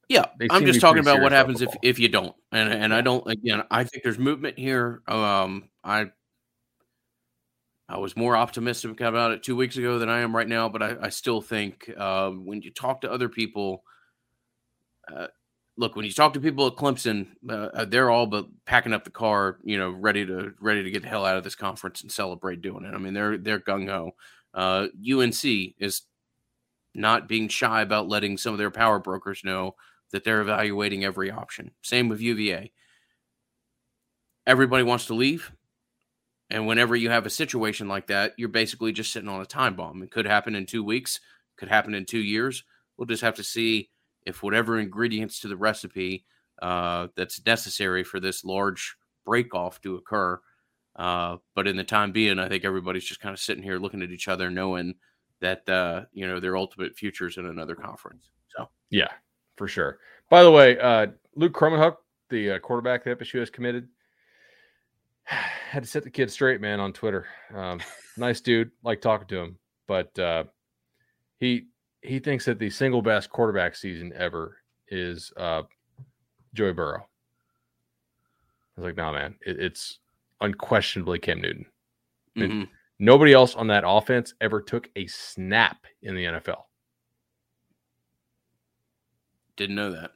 Yeah, I'm just talking about what happens if if you don't. And and I don't again. I think there's movement here. Um, I I was more optimistic about it two weeks ago than I am right now, but I, I still think uh, when you talk to other people uh, look when you talk to people at Clemson, uh, uh, they're all but packing up the car, you know, ready to ready to get the hell out of this conference and celebrate doing it. I mean, they're they're gung ho. Uh, UNC is not being shy about letting some of their power brokers know that they're evaluating every option. Same with UVA. Everybody wants to leave. And whenever you have a situation like that, you're basically just sitting on a time bomb. It could happen in two weeks, could happen in two years. We'll just have to see if whatever ingredients to the recipe uh, that's necessary for this large break off to occur. Uh, but in the time being, I think everybody's just kind of sitting here looking at each other, knowing that uh, you know their ultimate futures in another conference. So yeah, for sure. By the way, uh, Luke Kromenhoek, the uh, quarterback that FSU has committed, had to set the kid straight, man, on Twitter. Um, nice dude, like talking to him, but uh, he he thinks that the single best quarterback season ever is uh, Joey Burrow. I was like, nah, man, it, it's unquestionably Cam Newton. Mm-hmm. Nobody else on that offense ever took a snap in the NFL. Didn't know that.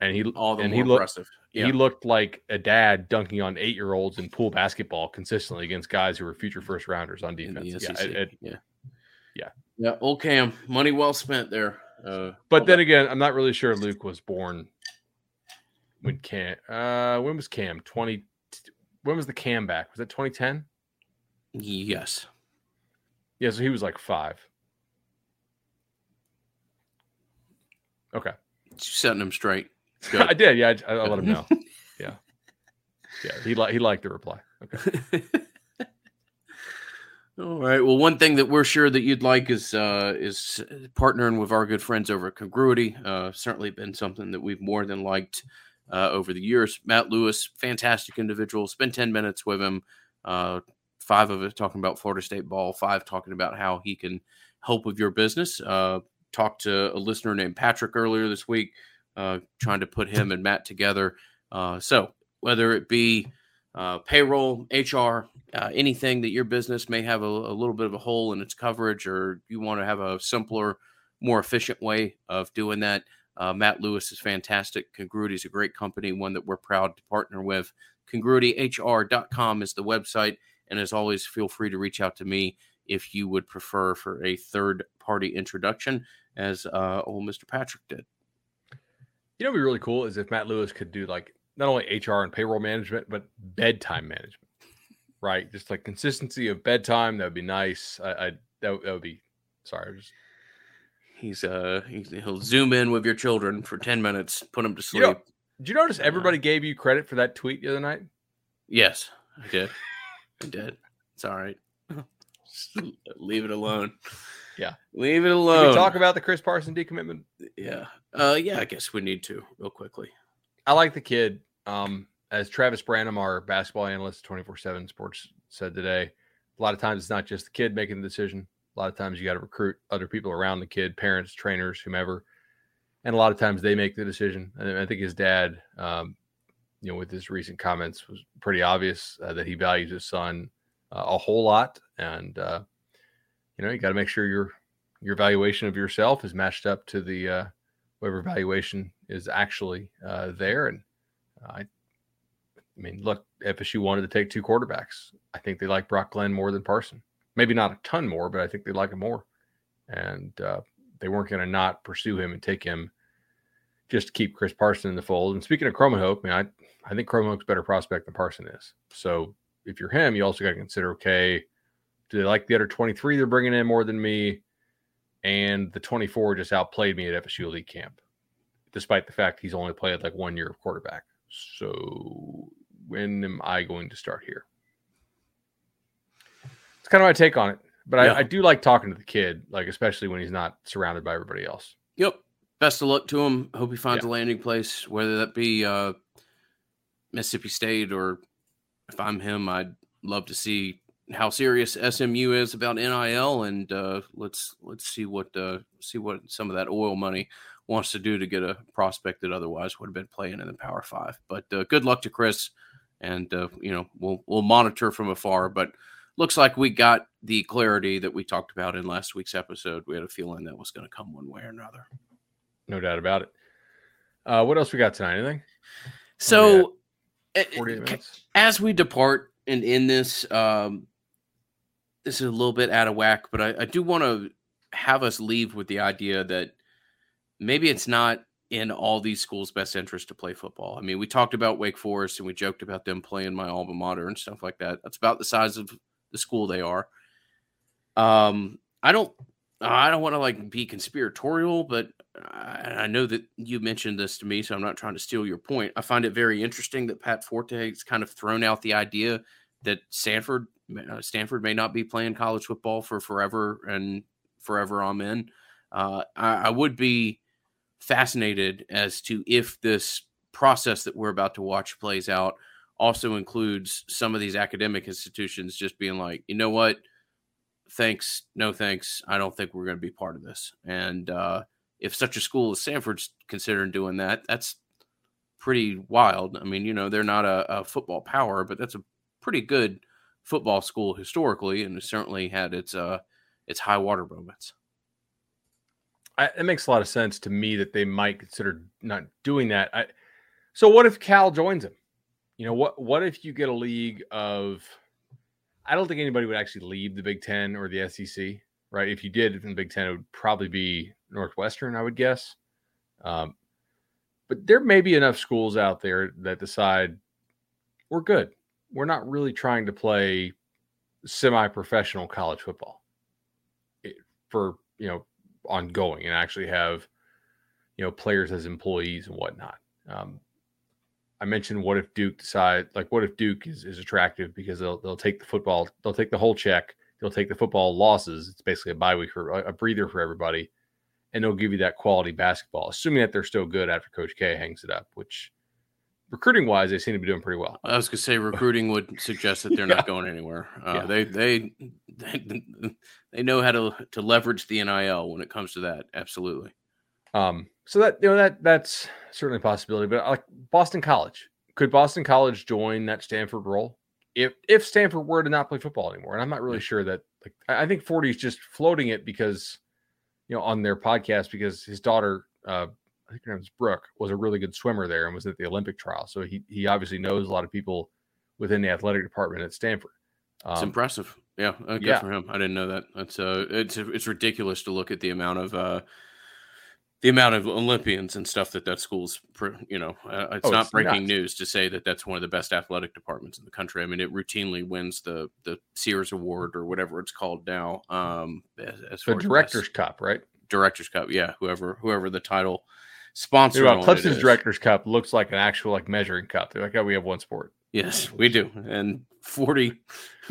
And he all the and more he looked impressive. Yeah. he looked like a dad dunking on eight year olds in pool basketball consistently against guys who were future first rounders on defense. Yeah, it- it- yeah. Yeah. Yeah. Old Cam, money well spent there. Uh, but then that- again, I'm not really sure Luke was born when Cam. Uh, when was Cam? Twenty. When was the Cam back? Was that 2010? yes. Yeah, so he was like five. Okay, Setting him straight. (laughs) I did. Yeah, I, I let him know. (laughs) yeah, yeah. He li- he liked the reply. Okay. (laughs) All right. Well, one thing that we're sure that you'd like is uh, is partnering with our good friends over at Congruity. Uh, certainly been something that we've more than liked uh, over the years. Matt Lewis, fantastic individual. Spend ten minutes with him. Uh, five of it talking about Florida State ball. Five talking about how he can help with your business. Talked to a listener named Patrick earlier this week, uh, trying to put him and Matt together. Uh, so whether it be uh, payroll, HR, uh, anything that your business may have a, a little bit of a hole in its coverage, or you want to have a simpler, more efficient way of doing that. Uh, Matt Lewis is fantastic. Congruity is a great company, one that we're proud to partner with. CongruityHR.com is the website. And as always, feel free to reach out to me if you would prefer for a third party introduction, as uh, old Mr. Patrick did. You know, what'd be really cool is if Matt Lewis could do like not only HR and payroll management, but bedtime management. Right, just like consistency of bedtime. That would be nice. I, I that, that would be. Sorry, just He's uh he's, he'll zoom in with your children for 10 minutes, put them to sleep. You know- Did you notice everybody gave you credit for that tweet the other night? yes, I did. I did. It's all right. Just (laughs) leave it alone. Yeah. Leave it Did alone. we talk about the Chris Parson decommitment? yeah. Uh yeah, I guess we need to real quickly. I like the kid. Um, as Travis Branham, our basketball analyst, twenty four seven Sports said today, a lot of times it's not just the kid making the decision. A lot of times you got to recruit other people around the kid, parents, trainers, whomever, and a lot of times they make the decision. And I think his dad, um, you know, with his recent comments, was pretty obvious uh, that he values his son uh, a whole lot, and uh, you know, you got to make sure your your valuation of yourself is matched up to the uh, whatever valuation is actually uh, there. And I, I mean, look, FSU wanted to take two quarterbacks. I think they like Brock Glenn more than Parson. Maybe not a ton more, but I think they like him more. And uh, they weren't going to not pursue him and take him just to keep Chris Parson in the fold. And speaking of Kromenhoek, I mean, I, I think Kromenhoek's a better prospect than Parson is. So if you're him, you also got to consider, okay, do they like the other 23 they're bringing in more than me? And the 24 just outplayed me at FSU Elite Camp, despite the fact he's only played like one year of quarterback. So when am I going to start here? It's kind of my take on it. But Yeah. I, I do like talking to the kid, like especially when he's not surrounded by everybody else. Yep. Best of luck to him. Hope he finds Yeah. a landing place, whether that be uh, Mississippi State or if I'm him, I'd love to see how serious SMU is about NIL, and uh, let's let's see what uh, see what some of that oil money wants to do to get a prospect that otherwise would have been playing in the Power Five. But uh, good luck to Chris, and uh, you know we'll we'll monitor from afar. But looks like we got the clarity that we talked about in last week's episode. We had a feeling that was going to come one way or another. No doubt about it. Uh, what else we got tonight? Anything? So, 48 minutes. as we depart and in this, um, this is a little bit out of whack, but I, I do want to have us leave with the idea that maybe it's not in all these schools' best interest to play football. I mean, we talked about Wake Forest and we joked about them playing my alma mater and stuff like that. That's about the size of the school they are. Um, I don't, I don't want to like be conspiratorial, but I, I know that you mentioned this to me, so I'm not trying to steal your point. I find it very interesting that Pat Forde has kind of thrown out the idea that Stanford, uh, Stanford may not be playing college football for forever and forever. Amen. Uh, I, I would be fascinated as to if this process that we're about to watch plays out also includes some of these academic institutions just being like, you know what, thanks, no thanks. I don't think we're going to be part of this. And uh, if such a school as Stanford's considering doing that, that's pretty wild. I mean, you know, they're not a, a football power, but that's a pretty good football school historically, and it certainly had its uh its high water moments. I, it makes a lot of sense to me that they might consider not doing that. I, so what if Cal joins him? You know what? What if you get a league of? I don't think anybody would actually leave the Big Ten or the SEC, right? If you did in the Big Ten, it would probably be Northwestern, I would guess. Um, but there may be enough schools out there that decide we're good. We're not really trying to play semi-professional college football for you know ongoing and actually have you know players as employees and whatnot. Um, I mentioned what if Duke decide like what if Duke is, is attractive because they'll they'll take the football they'll take the whole check they'll take the football losses it's basically a bye week for a breather for everybody and they'll give you that quality basketball assuming that they're still good after Coach K hangs it up which recruiting wise they seem to be doing pretty well. I was gonna say recruiting would suggest that (laughs) they're yeah. not going anywhere. Uh, yeah. they, they they (laughs) they know how to to leverage the NIL when it comes to that absolutely. Um so that you know that that's certainly a possibility. But like Boston College, could Boston College join that Stanford role if if Stanford were to not play football anymore? And I'm not really sure that. Like I think Forde is just floating it because you know on their podcast because his daughter, uh, I think her name is Brooke, was a really good swimmer there and was at the Olympic trial. So he he obviously knows a lot of people within the athletic department at Stanford. Um, it's impressive. Yeah, uh, good yeah. for him. I didn't know that. That's uh, it's it's ridiculous to look at the amount of uh the amount of Olympians and stuff that that school's, you know, uh, it's oh, not it's breaking nuts. news to say that that's one of the best athletic departments in the country. I mean, it routinely wins the the Sears Award or whatever it's called now. Um, as, as the Directors Cup, right? Directors Cup, yeah. Whoever whoever the title sponsor. Well, Clemson's Directors Cup looks like an actual like measuring cup. They're like, oh, we have one sport. Yes, we do. And 40,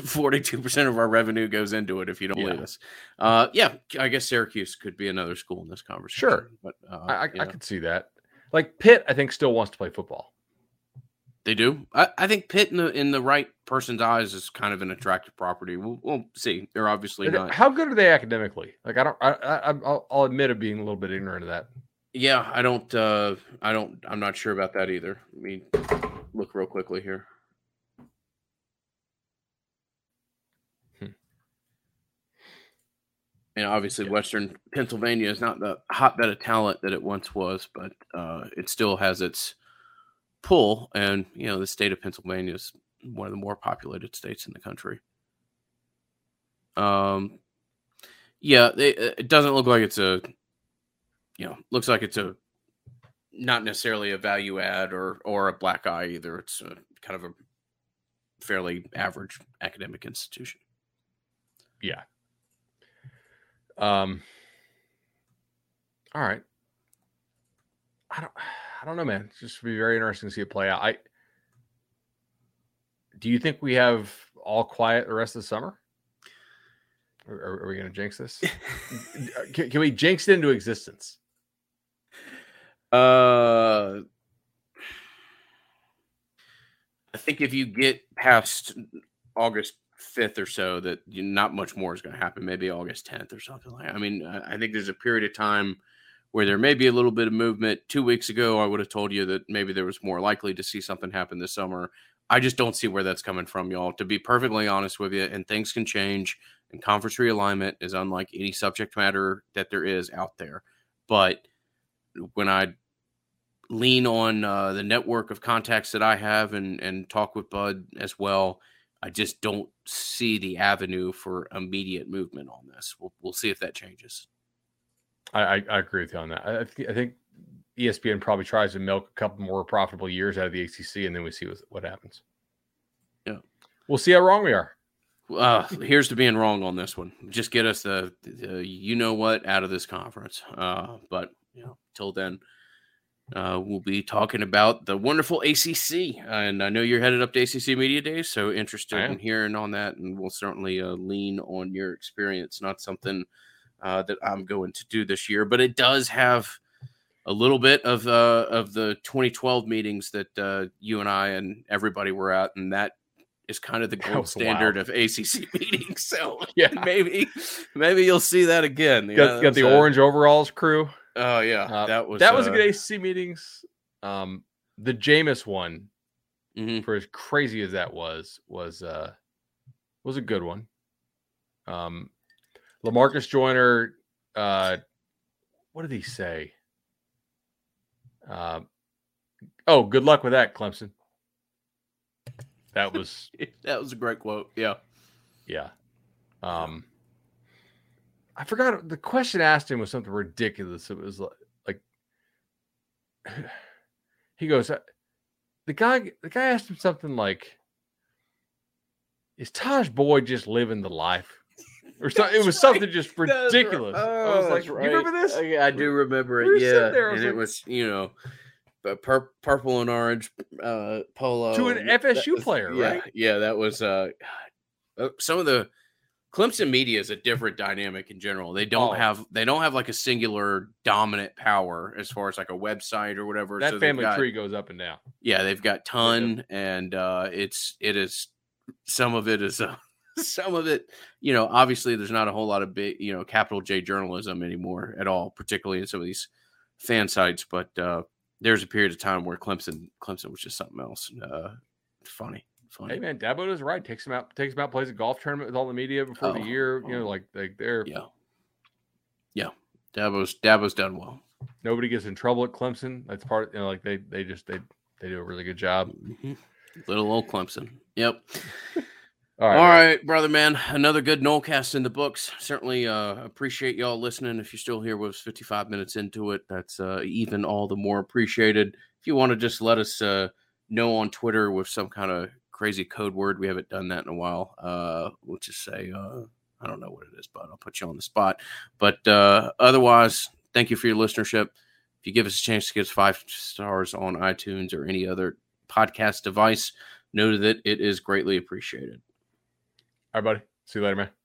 42% of our revenue goes into it if you don't yeah. believe us. Uh, yeah, I guess Syracuse could be another school in this conversation. Sure. But uh, I, I, I could see that. Like Pitt, I think still wants to play football. They do. I, I think Pitt in the in the right person's eyes is kind of an attractive property. We'll, we'll see. They're obviously not. How good are they academically? Like I don't. I, I I'll, I'll admit of being a little bit ignorant of that. Yeah, I don't. uh I don't. I'm not sure about that either. I mean, look real quickly here. Hmm. And obviously, yeah. Western Pennsylvania is not the hotbed of talent that it once was, but uh, it still has its pull. And you know, the state of Pennsylvania is one of the more populated states in the country. Um, yeah, it doesn't look like it's a, you know, looks like it's a not necessarily a value add or or a black eye either. It's a, kind of a fairly average academic institution. Yeah. Um. All right. I don't. I don't know, man. It's just be very interesting to see it play out. I. Do you think we have all quiet the rest of the summer? Are, are we going to jinx this? (laughs) can, can we jinx it into existence? Uh, I think if you get past August 5th or so, that not much more is going to happen. Maybe August 10th or something like. That. I mean, I think there's a period of time where there may be a little bit of movement. Two weeks ago, I would have told you that maybe there was more likely to see something happen this summer. I just don't see where that's coming from, y'all. To be perfectly honest with you, and things can change, and conference realignment is unlike any subject matter that there is out there. But when I lean on uh, the network of contacts that I have and and talk with Bud as well, I just don't see the avenue for immediate movement on this. We'll we'll see if that changes. I, I, agree with you on that. I, th- I think ESPN probably tries to milk a couple more profitable years out of the ACC, and then we see what, what happens. Yeah, we'll see how wrong we are. Uh, here's to being wrong on this one. Just get us the, the you know what out of this conference. Uh, but you know, till then, uh, we'll be talking about the wonderful ACC. And I know you're headed up to ACC Media Days, so interested in hearing on that. And we'll certainly uh, lean on your experience. Not something uh, that I'm going to do this year, but it does have a little bit of uh, of the 2012 meetings that uh, you and I and everybody were at, and that is kind of the (laughs) gold standard wild. of ACC (laughs) meetings. So yeah, maybe maybe you'll see that again. Got, got the orange overalls crew. Oh yeah, uh, that was that was uh, a good ACC meetings. Um, the Jameis one, mm-hmm. for as crazy as that was, was uh was a good one. Um, Lamarcus Joyner, uh, what did he say? Um, oh, good luck with that, Clemson. That was (laughs) that was a great quote. Yeah, yeah. Um, I forgot the question asked him was something ridiculous. It was like, like (sighs) he goes, uh, the guy, the guy asked him something like, "Is Tajh Boyd just living the life?" (laughs) Or something. It was right. something just ridiculous. right. I was Oh, like, that's "You remember this?" I, I do remember it. sitting Yeah, there, and it was you know, a pur- purple and orange uh, polo To an FSU was- player, yeah, right? Yeah, that was uh, uh, some of the Clemson media is a different dynamic in general. They don't Oh. have they don't have like a singular dominant power as far as like a website or whatever. That So family got- tree goes up and down. yeah, they've got ton, and uh, it's it is some of it is uh, (laughs) some of it. You know, obviously, there's not a whole lot of big, you know, capital J journalism anymore at all, particularly in some of these fan sites. But uh, there's a period of time where Clemson Clemson was just something else. Uh, funny, funny. Hey man, Dabo is right. Takes him out, takes him out, plays a golf tournament with all the media before Oh, the year. You know, oh. like like they're Yeah, yeah. Dabo's Dabo's done well. nobody gets in trouble at Clemson. That's part. You know, like they they just they they do a really good job. Mhm. Little old Clemson. Yep. All (laughs) All right, right, brother man. Another good Nolecast in the books. Certainly uh appreciate y'all listening. If you're still here with us 55 minutes into it, that's uh even all the more appreciated. If you want to just let us uh know on Twitter with some kind of crazy code word, we haven't done that in a while. Uh we'll just say uh I don't know what it is, but I'll put you on the spot. But uh otherwise, thank you for your listenership. If you give us a chance to give us five stars on iTunes or any other podcast device, know that it is greatly appreciated. All right, buddy. See you later, man.